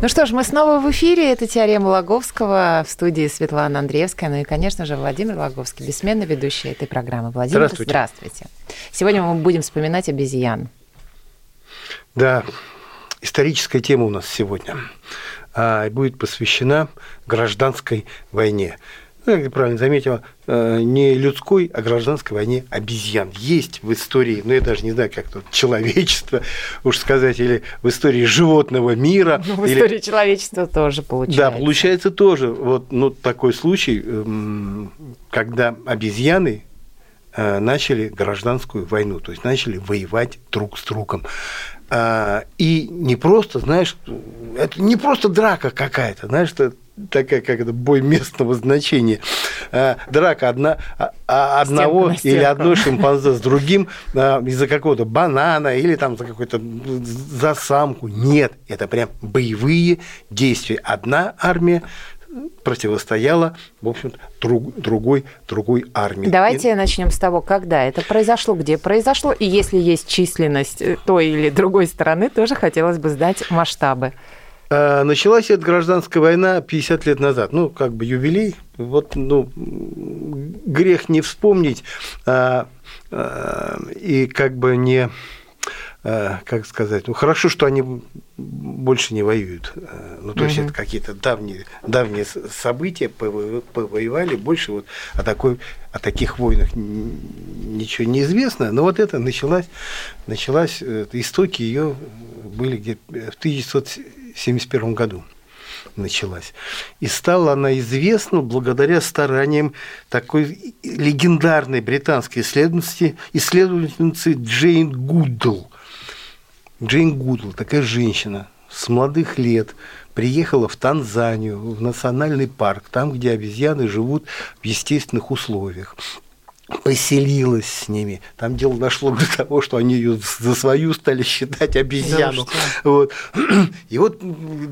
Ну что ж, мы снова в эфире. Это «Теорема Лаговского» в студии Светлана Андреевская. Ну и, конечно же, Владимир Лаговский, бессменный ведущий этой программы. Владимир, Здравствуйте. здравствуйте. Сегодня мы будем вспоминать обезьян. Да, историческая тема у нас сегодня а, будет посвящена гражданской войне. Ну, как ты правильно заметила, э, не людской, а гражданской войне обезьян. Есть в истории, ну я даже не знаю, как тут человечество, уж сказать, или в истории животного мира. Ну, в или- истории человечества тоже получается. Да, получается тоже вот ну, такой случай, эм, когда обезьяны э, начали гражданскую войну, то есть начали воевать друг с другом. А, И не просто, знаешь, это не просто драка какая-то, знаешь, это такая как это бой местного значения. А, Драка одна, а- а одного на или стенку. одной шимпанзе с другим а, из-за какого-то банана или там за какой-то за самку. Нет, это прям боевые действия. Одна армия противостояла, в общем другой, другой армии. Давайте начнем с того, когда это произошло, где произошло, и если есть численность э, той или другой стороны, тоже хотелось бы знать масштабы. А, Началась эта гражданская война 50 лет назад. Ну, как бы юбилей. Вот, ну, грех не вспомнить а, а, и как бы не а, как сказать, ну хорошо, что они больше не воюют. А, Ну, то есть Мгм. это какие-то давние, давние события, пово- повоевали, больше вот о, такой, о таких войнах ничего не известно. Но вот это началась, началась э, истоки ее были где в 1971 году началась. И стала она известна благодаря стараниям такой легендарной британской исследовательницы, исследовательницы Джейн Гудл. Джейн Гудл, такая женщина с молодых лет, приехала в Танзанию, в национальный парк, там, где обезьяны живут в естественных условиях поселилась с ними. Там дело дошло до того, что они ее за свою стали считать обезьяну. Да Вот. И вот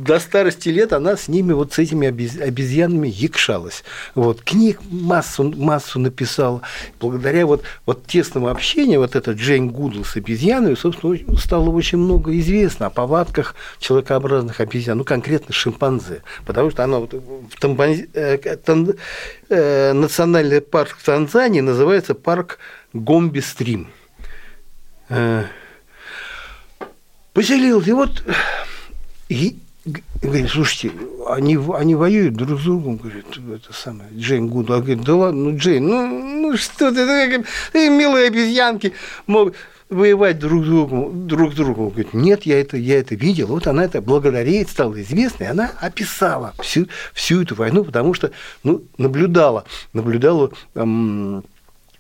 до старости лет она с ними, вот с этими обез- обезьянами якшалась. Вот. Книг массу, массу написала. Благодаря вот, вот тесному общению, вот это Джейн Гудл с обезьянами, собственно, стало очень много известно о повадках человекообразных обезьян, ну, конкретно шимпанзе. Потому что она вот в Тамбан- э, Тан- э, национальный парк Танзании называется парк Гомби-Стрим. Э, Поселился, и вот и говорит, слушайте, они, они воюют друг с другом, говорит, это самое, Джейн Гуд. Он говорит, да ладно, ну, Джейн, ну, ну что ты, ну, как- э, милые обезьянки могут воевать друг с другом, друг. Он говорит, нет, я это, я это видел. Вот она это благодарит, стала известной, она описала всю, всю эту войну, потому что ну, наблюдала, наблюдала эм,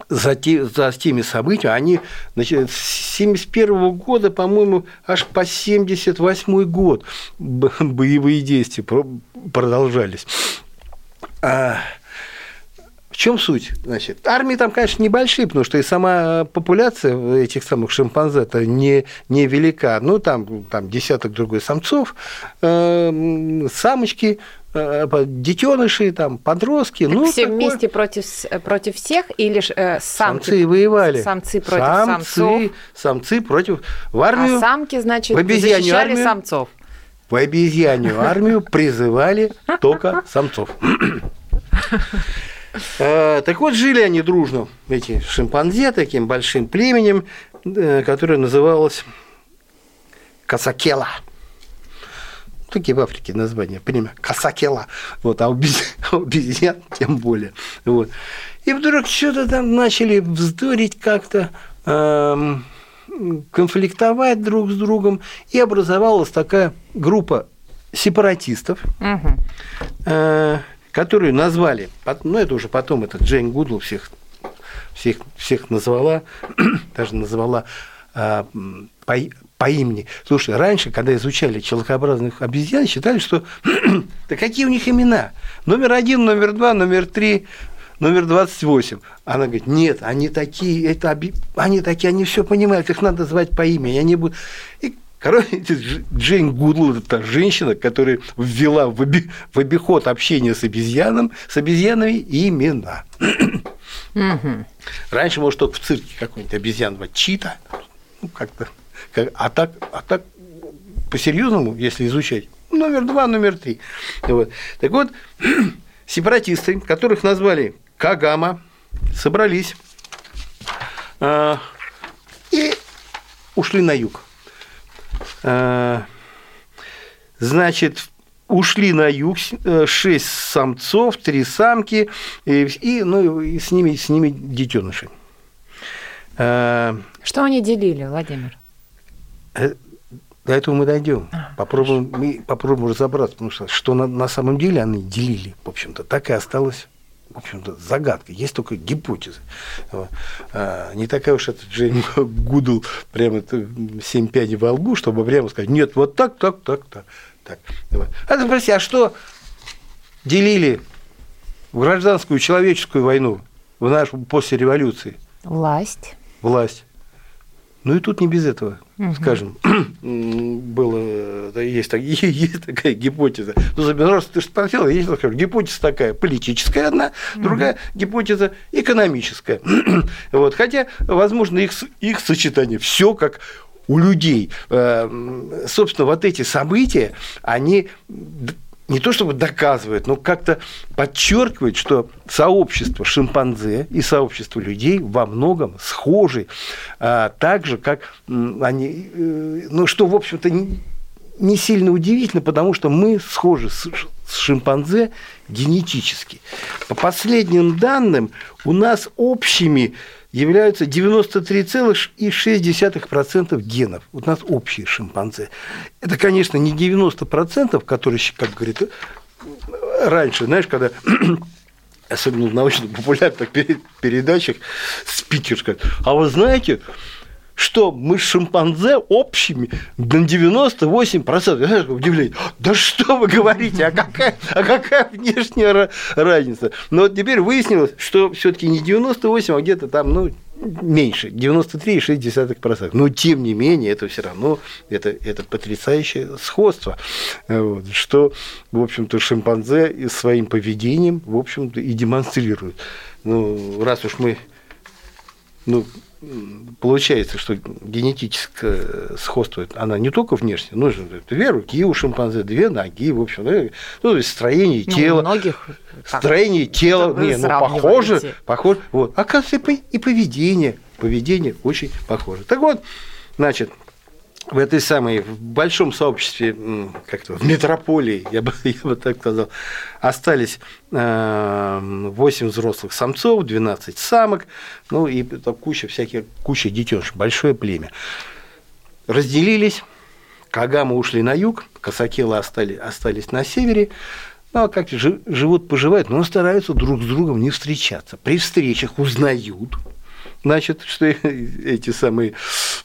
за, те- за теми событиями, они значит, с 71 года, по-моему, аж по 78 год боевые действия про- продолжались. А, в чем суть? Значит, армии там, конечно, небольшие, потому что и сама популяция этих самых шимпанзе это не, не велика. Ну, там, там десяток другой самцов, э, самочки, детеныши, там, подростки. Так ну, все такое. вместе против, э, против всех или э, самки? Самцы воевали. Самцы против самцы, самцов. Самцы против... В армию, А самки, значит, защищали армию. самцов. в обезьянью армию призывали только самцов. Э, Так вот, жили они дружно, эти шимпанзе, таким большим племенем, э, которое называлось Касакела. Такие в Африке названия, племя Касакела. Вот, а у обез- а обезьян тем более. Вот. И вдруг что-то там начали вздорить как-то, эм, конфликтовать друг с другом, и образовалась такая группа сепаратистов, Мгм. э, которую назвали, ну это уже потом, это Джейн Гудл всех, всех, всех назвала, даже назвала м, по, имени. Слушай, раньше, когда изучали человекообразных обезьян, считали, что да какие у них имена? Номер один, номер два, номер три, номер 28. Она говорит, нет, они такие, это, они такие, они все понимают, их надо звать по имени, они будут... И Короче, Джейн Гудл – это женщина, которая ввела в, оби, в обиход общения с обезьяном, с обезьянами имена. Раньше, может, только в цирке какой-нибудь обезьян вот чита, ну, как-то, как, а так, а так по-серьезному, если изучать, номер два, номер три. Вот. Так вот, сепаратисты, которых назвали Кагама, собрались э, и ушли на юг. Э, значит, ушли на юг э, шесть самцов, три самки, и, и, ну, и с, ними, с ними детеныши. Э, Что они делили, Владимир? До этого мы дойдем. А, попробуем, мы попробуем разобраться, потому что что на, на самом деле они делили, в общем-то, так и осталось в общем-то, загадка. Есть только гипотезы. А, не такая уж это Джейн Гудл прямо семь пядей во лбу, чтобы прямо сказать, нет, вот так, так, так, так. так. А ты спроси, а что делили в гражданскую человеческую войну в нашу после революции? Власть. Власть. Ну и тут не без этого, угу. скажем, было, есть, есть такая гипотеза. Ну, раз ты же спросила, есть такая гипотеза такая, политическая одна, угу. другая гипотеза экономическая. вот, хотя, возможно, их, их сочетание все как у людей. Э, собственно, вот эти события, они не то чтобы доказывает, но как-то подчеркивает, что сообщество шимпанзе и сообщество людей во многом схожи, а, так же, как они, э, ну, что, в общем-то, не сильно удивительно, потому что мы схожи с, с шимпанзе генетически. По последним данным, у нас общими являются 93,6% генов. Вот у нас общие шимпанзе. Это, конечно, не 90%, которые, как говорит, раньше, знаешь, когда особенно в научно-популярных передачах спикер скажет, а вы знаете, что мы с шимпанзе общими на 98%. Я знаешь, удивление. Да что вы говорите, а какая, а какая внешняя разница? Но вот теперь выяснилось, что все таки не 98, а где-то там, ну, меньше, 93,6%. Но тем не менее, это все равно это, это потрясающее сходство, вот, что, в общем-то, шимпанзе своим поведением, в общем-то, и демонстрирует. Ну, раз уж мы ну, получается, что генетическое сходство, она не только внешне, нужно две руки у шимпанзе, две ноги, в общем, ну, то есть строение ну, тела. многих строение тела, не, ну, похоже, похоже, вот. Оказывается, и поведение, поведение очень похоже. Так вот, значит, в этой самой, в большом сообществе, как-то в метрополии, я бы, я бы так сказал, остались 8 э, взрослых самцов, 12 самок, ну и куча всяких, куча детенышей, большое племя. Разделились, Кагамы ушли на юг, Касакелы остались, остались на севере, ну, а как живут, поживают, но стараются друг с другом не встречаться. При встречах узнают, значит, что эти самые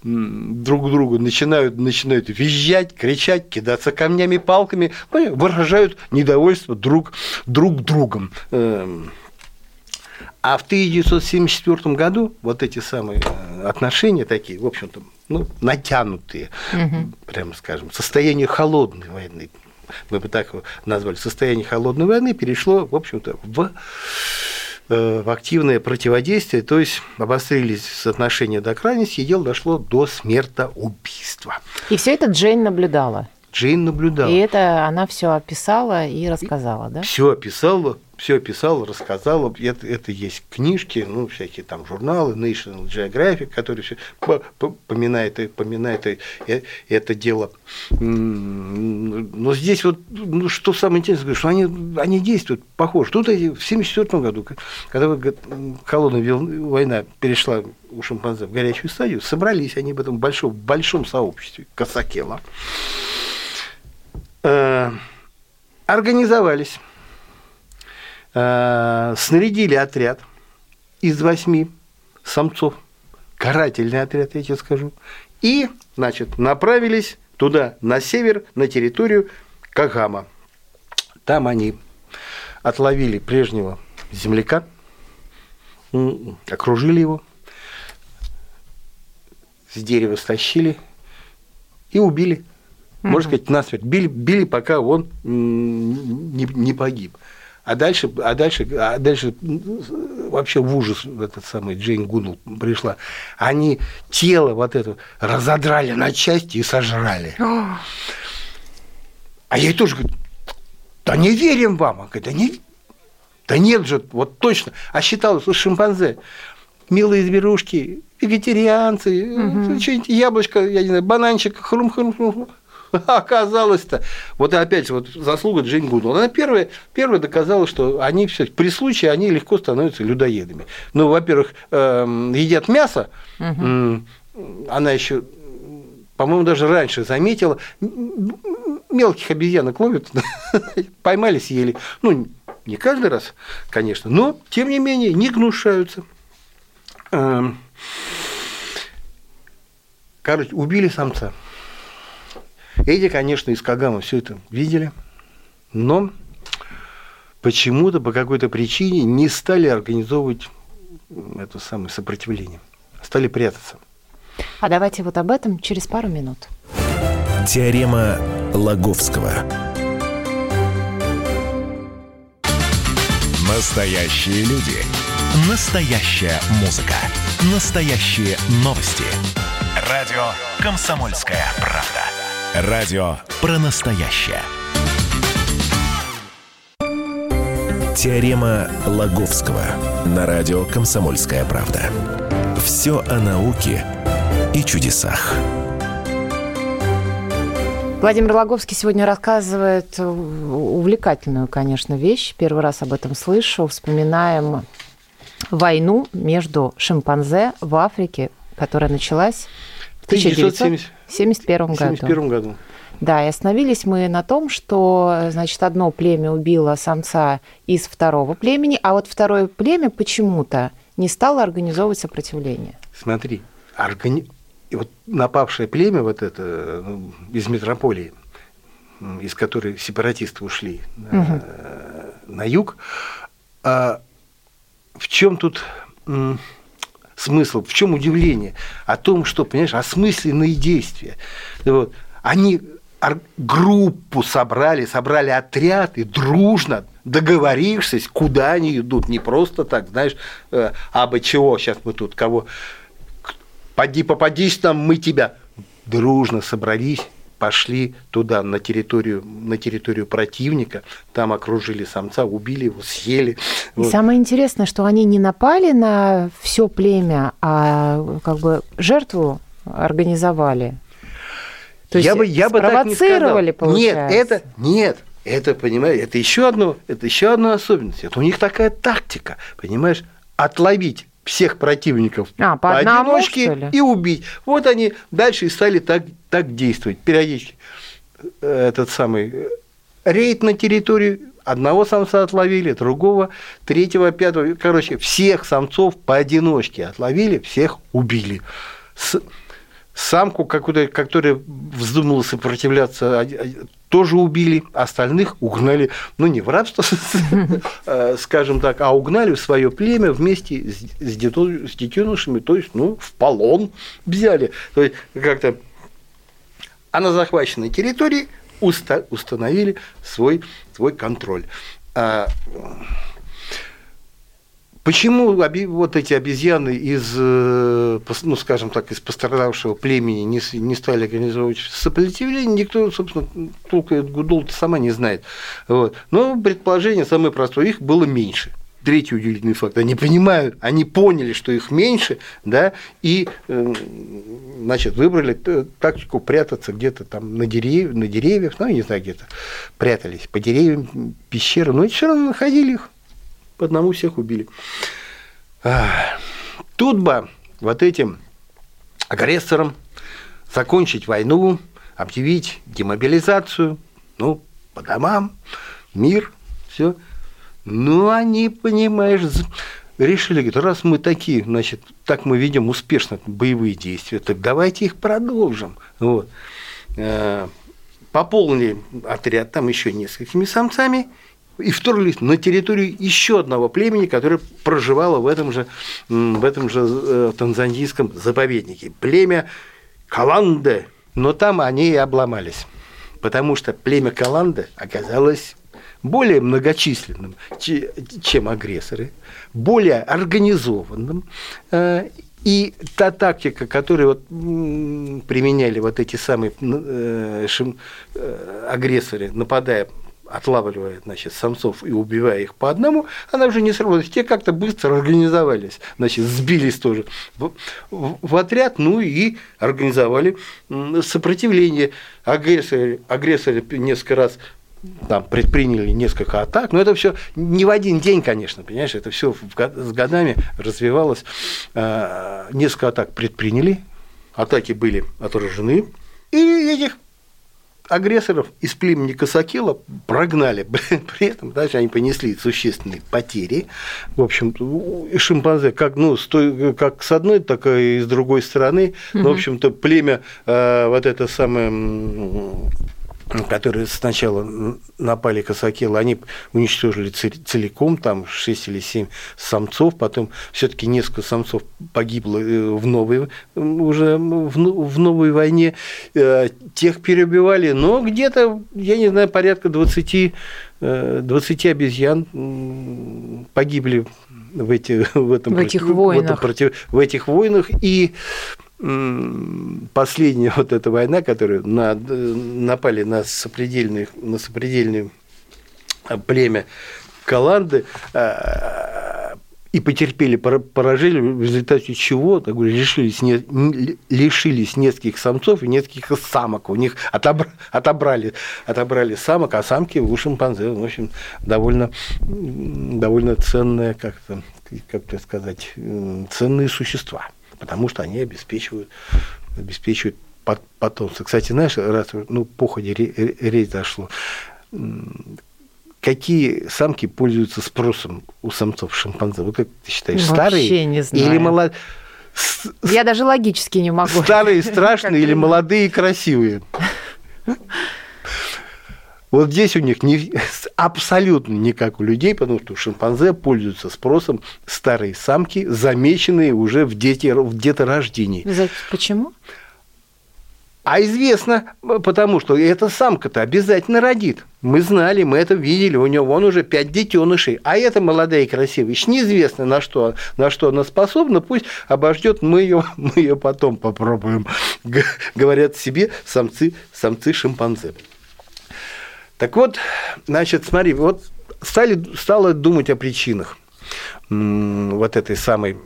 друг другу начинают, начинают визжать, кричать, кидаться камнями, палками, выражают недовольство друг, друг другом. Эм. А в 1974 году вот эти самые э, отношения такие, в общем-то, ну, натянутые, угу. прямо скажем, состояние холодной войны, мы бы так его назвали, состояние холодной войны перешло, в общем-то, в в активное противодействие, то есть обострились соотношения до крайности, и дело дошло до смертоубийства. И все это Джейн наблюдала. Джейн наблюдала. И это она все описала и рассказала, да? Все описала, все описала, рассказала. Это, это есть книжки, ну, всякие там журналы, National Geographic, которые все поминает, поминает э, это дело. Но здесь вот, ну, что самое интересное, что они, они действуют похоже. Тут в 1974 году, когда холодная война перешла у шимпанзе в горячую стадию, собрались они в этом большом, большом сообществе Касакела, э, организовались Э, снарядили отряд из восьми самцов, карательный отряд, я тебе скажу, и, значит, направились туда, на север, на территорию Кагама. Там они отловили прежнего земляка, окружили его, с дерева стащили и убили. Можно сказать, насмерть. Били, били, пока он не, не погиб. А дальше, а дальше, а дальше вообще в ужас этот самый Джейн Гудл пришла. Они тело вот это разодрали на части и сожрали. А я ей тоже говорю, да не верим вам. Она говорит, да, не, да нет же, вот точно. А считалось, что шимпанзе, милые зверушки, вегетарианцы, угу. что-нибудь, яблочко, я не знаю, бананчик, хрум-хрум-хрум. оказалось-то, вот опять вот заслуга Джейн Гудл, она первая, первая доказала, что они все при случае они легко становятся людоедами. Ну, во-первых, эм, едят мясо, угу. она еще, по-моему, даже раньше заметила, мелких обезьянок ловят, поймали, съели. Ну, не каждый раз, конечно, но, тем не менее, не гнушаются. Эм, короче, убили самца. Эти, конечно, из Кагама все это видели, но почему-то по какой-то причине не стали организовывать это самое сопротивление, стали прятаться. А давайте вот об этом через пару минут. Теорема Лаговского. Настоящие люди. Настоящая музыка. Настоящие новости. Радио «Комсомольская правда». Радио про настоящее. Теорема Лаговского на радио «Комсомольская правда». Все о науке и чудесах. Владимир Логовский сегодня рассказывает увлекательную, конечно, вещь. Первый раз об этом слышу. Вспоминаем войну между шимпанзе в Африке, которая началась в 1970 1971 году. 1971 году. Да, и остановились мы на том, что, значит, одно племя убило самца из второго племени, а вот второе племя почему-то не стало организовывать сопротивление. Смотри, органи... и вот напавшее племя вот это ну, из метрополии, из которой сепаратисты ушли угу. на, на юг, а в чем тут смысл, в чем удивление? О том, что, понимаешь, осмысленные действия. Вот. Они группу собрали, собрали отряд и дружно, договорившись, куда они идут. Не просто так, знаешь, э, а бы чего, сейчас мы тут кого... Поди, попадись нам, мы тебя. Дружно собрались пошли туда, на территорию, на территорию противника, там окружили самца, убили его, съели. И вот. самое интересное, что они не напали на все племя, а как бы жертву организовали. То есть я бы, я бы так не сказал. Получается. Нет, это нет. Это, понимаешь, это еще одно, это еще одна особенность. Это у них такая тактика, понимаешь, отловить всех противников а, по, по одиночке и убить. Вот они дальше и стали так, так действовать. Периодически э, этот самый э, рейд на территорию, одного самца отловили, другого, третьего, пятого. Короче, всех самцов поодиночке отловили, всех убили. С, самку, которая вздумала сопротивляться, тоже убили, остальных угнали, ну не в рабство, э, скажем так, а угнали в свое племя вместе с детенышами, то есть, ну, в полон взяли. То есть, как-то а на захваченной территории установили свой, свой контроль. Почему вот эти обезьяны из, э, ну, скажем так, из пострадавшего племени не, не стали организовывать сопротивление, никто, собственно, только Гудол сама не знает. Вот. Но предположение самое простое, их было меньше. Третий удивительный факт. Они понимают, они поняли, что их меньше, да, и э, значит, выбрали тактику прятаться где-то там на, дерев... на деревьях, ну, я не знаю, где-то прятались по деревьям, пещеры, но все равно находили их по одному всех убили. Тут бы вот этим агрессорам закончить войну, объявить демобилизацию, ну, по домам, мир, все. Ну, они, понимаешь, решили, говорят, раз мы такие, значит, так мы видим успешно боевые действия, так давайте их продолжим. Вот. Э, пополнили отряд там еще несколькими самцами и вторглись на территорию еще одного племени, которое проживало в этом же, в этом же э, танзанийском заповеднике. Племя Каланде. Но там они и обломались, потому что племя Каланде оказалось более многочисленным, чем агрессоры, более организованным. Э, и та тактика, которую вот применяли вот эти самые э, агрессоры, нападая отлавливая значит, самцов и убивая их по одному, она уже не сработает. Те как-то быстро организовались, значит, сбились тоже в, в, в отряд, ну и организовали сопротивление. Агрессоры, агрессоры несколько раз там предприняли несколько атак, но это все не в один день, конечно, понимаешь, это все с годами развивалось. А, несколько атак предприняли, атаки были отражены, и этих агрессоров из племени Касакила прогнали. При этом даже они понесли существенные потери. В общем, шимпанзе как, ну, как с одной, так и с другой стороны. Угу. Ну, в общем-то, племя э, вот это самое которые сначала напали Касакелы, они уничтожили целиком, там 6 или 7 самцов, потом все-таки несколько самцов погибло э, в новой, уже в новой войне, э, тех перебивали, но где-то, я не знаю, порядка 20, 20 э, обезьян погибли в, эти, в, этом, в этих войнах. В, этом против, в этих войнах, и последняя вот эта война, которую на, напали на сопредельные, на сопредельное племя Каланды, а, и потерпели поражение, в результате чего так говорю, лишились, не, лишились нескольких самцов и нескольких самок. У них отобрали, отобрали, отобрали самок, а самки у шимпанзе, в общем, довольно, довольно ценные, как-то, как сказать, ценные существа потому что они обеспечивают, обеспечивают потомство. Кстати, знаешь, раз ну, походе речь зашло, какие самки пользуются спросом у самцов шимпанзе? Вы как ты считаешь, Вообще старые не знаю. или молодые? Я даже логически не могу. Старые, страшные или молодые и красивые? Вот здесь у них не, абсолютно не как у людей, потому что шимпанзе пользуются спросом старые самки, замеченные уже в, дети, в деторождении. Почему? А известно, потому что эта самка-то обязательно родит. Мы знали, мы это видели, у него вон уже пять детенышей. А эта молодая и красивая, еще неизвестно, на что, на что она способна, пусть обождет, мы ее, мы ее потом попробуем, говорят себе самцы, самцы шимпанзе. Так вот, значит, смотри, вот стали, стало думать о причинах вот этой самой,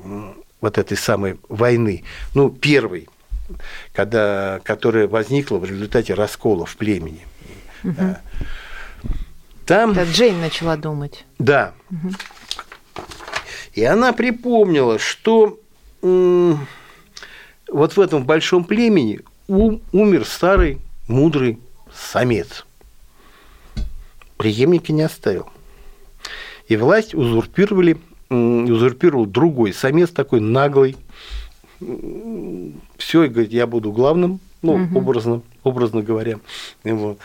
вот этой самой войны. Ну, первой, когда, которая возникла в результате расколов племени. Угу. Там... Это Джейн начала думать. Да. Угу. И она припомнила, что вот в этом большом племени умер старый мудрый самец преемника не оставил. И власть узурпировали, узурпировал другой самец такой наглый. Все, и говорит, я буду главным, ну, угу. образно, образно говоря. Вот.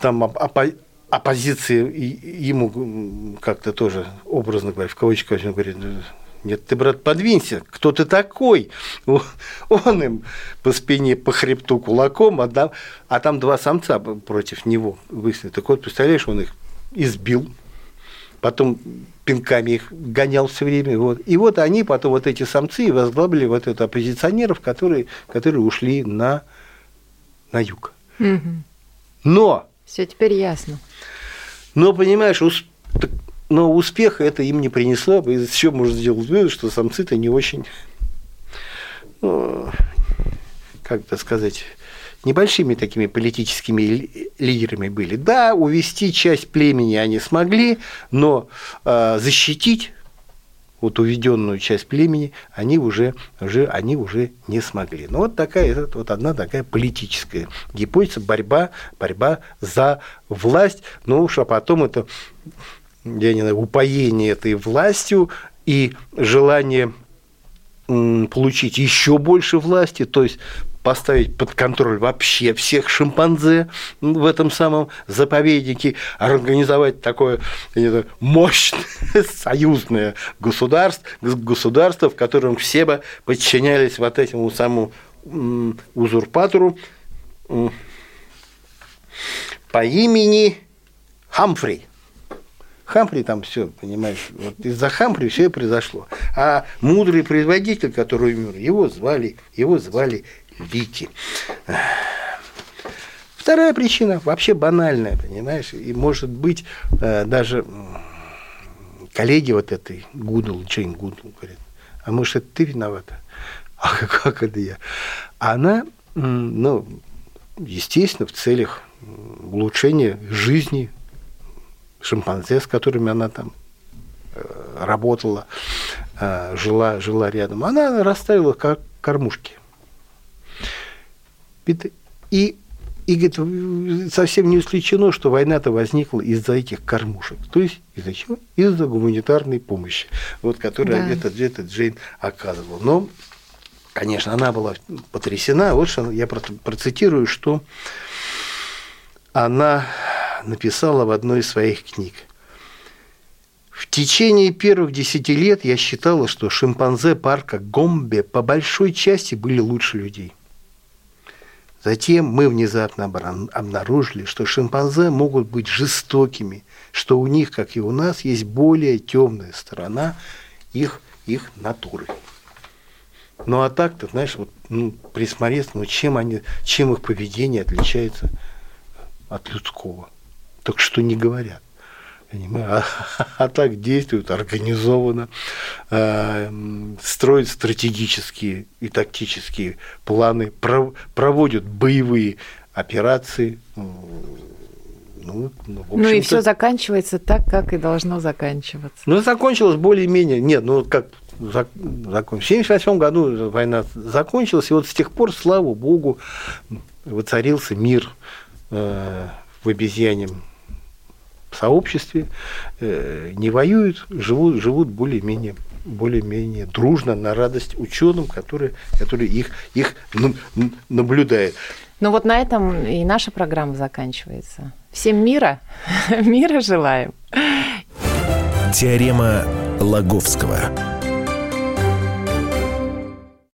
Там оппо оппозиции ему как-то тоже, образно говоря, в кавычках, он говорит, нет, ты, брат, подвинься. Кто ты такой? Он им по спине, по хребту кулаком, а там, а там два самца против него выстрелили. Так вот, представляешь, он их избил, потом пинками их гонял все время. Вот. И вот они потом, вот эти самцы, возглавили вот это оппозиционеров, которые, которые ушли на, на юг. Угу. Но... Все теперь ясно. Но, понимаешь, но успеха это им не принесло, из чего можно сделать вывод, что самцы-то не очень, ну, как это сказать, небольшими такими политическими лидерами были. Да, увести часть племени они смогли, но э, защитить вот уведенную часть племени они уже, уже, они уже не смогли. Ну, вот такая, вот одна такая политическая гипотеза, борьба, борьба за власть, ну уж, а потом это я не знаю, упоение этой властью и желание получить еще больше власти, то есть поставить под контроль вообще всех шимпанзе в этом самом заповеднике, организовать такое знаю, мощное союзное государство, государство, в котором все бы подчинялись вот этому самому узурпатору по имени Хамфри. Хамфри там все, понимаешь, вот из-за Хамфри все и произошло. А мудрый производитель, который умер, его звали, его звали Вики. Вторая причина вообще банальная, понимаешь, и может быть э, даже коллеги вот этой Гудл, Джейн Гудл говорят, а может это ты виновата? А как это я? Она, ну, естественно, в целях улучшения жизни шимпанзе, с которыми она там э, работала, э, жила, жила рядом, она расставила как кормушки. И, и говорит, совсем не исключено, что война-то возникла из-за этих кормушек. То есть из-за чего? Из-за гуманитарной помощи, вот, которую да. этот, этот Джейн оказывал. Но, конечно, она была потрясена. Вот что я процитирую, что она написала в одной из своих книг. В течение первых десяти лет я считала, что шимпанзе парка Гомбе по большой части были лучше людей. Затем мы внезапно обнаружили, что шимпанзе могут быть жестокими, что у них, как и у нас, есть более темная сторона их, их натуры. Ну а так, ты знаешь, вот, ну, присмотреться, ну, чем, они, чем их поведение отличается от людского. Так что не говорят. А, а так действуют организованно, э, строят стратегические и тактические планы, пров, проводят боевые операции. Ну, ну, ну и все заканчивается так, как и должно заканчиваться. Ну, закончилось более-менее. Нет, ну как закон. В 1978 году война закончилась, и вот с тех пор, слава богу, воцарился мир э, в обезьяньем сообществе, э, не воюют, живут, живут более-менее более-менее дружно на радость ученым, которые, которые их, их наблюдают. Ну вот на этом и наша программа заканчивается. Всем мира, мира желаем. Теорема Лаговского.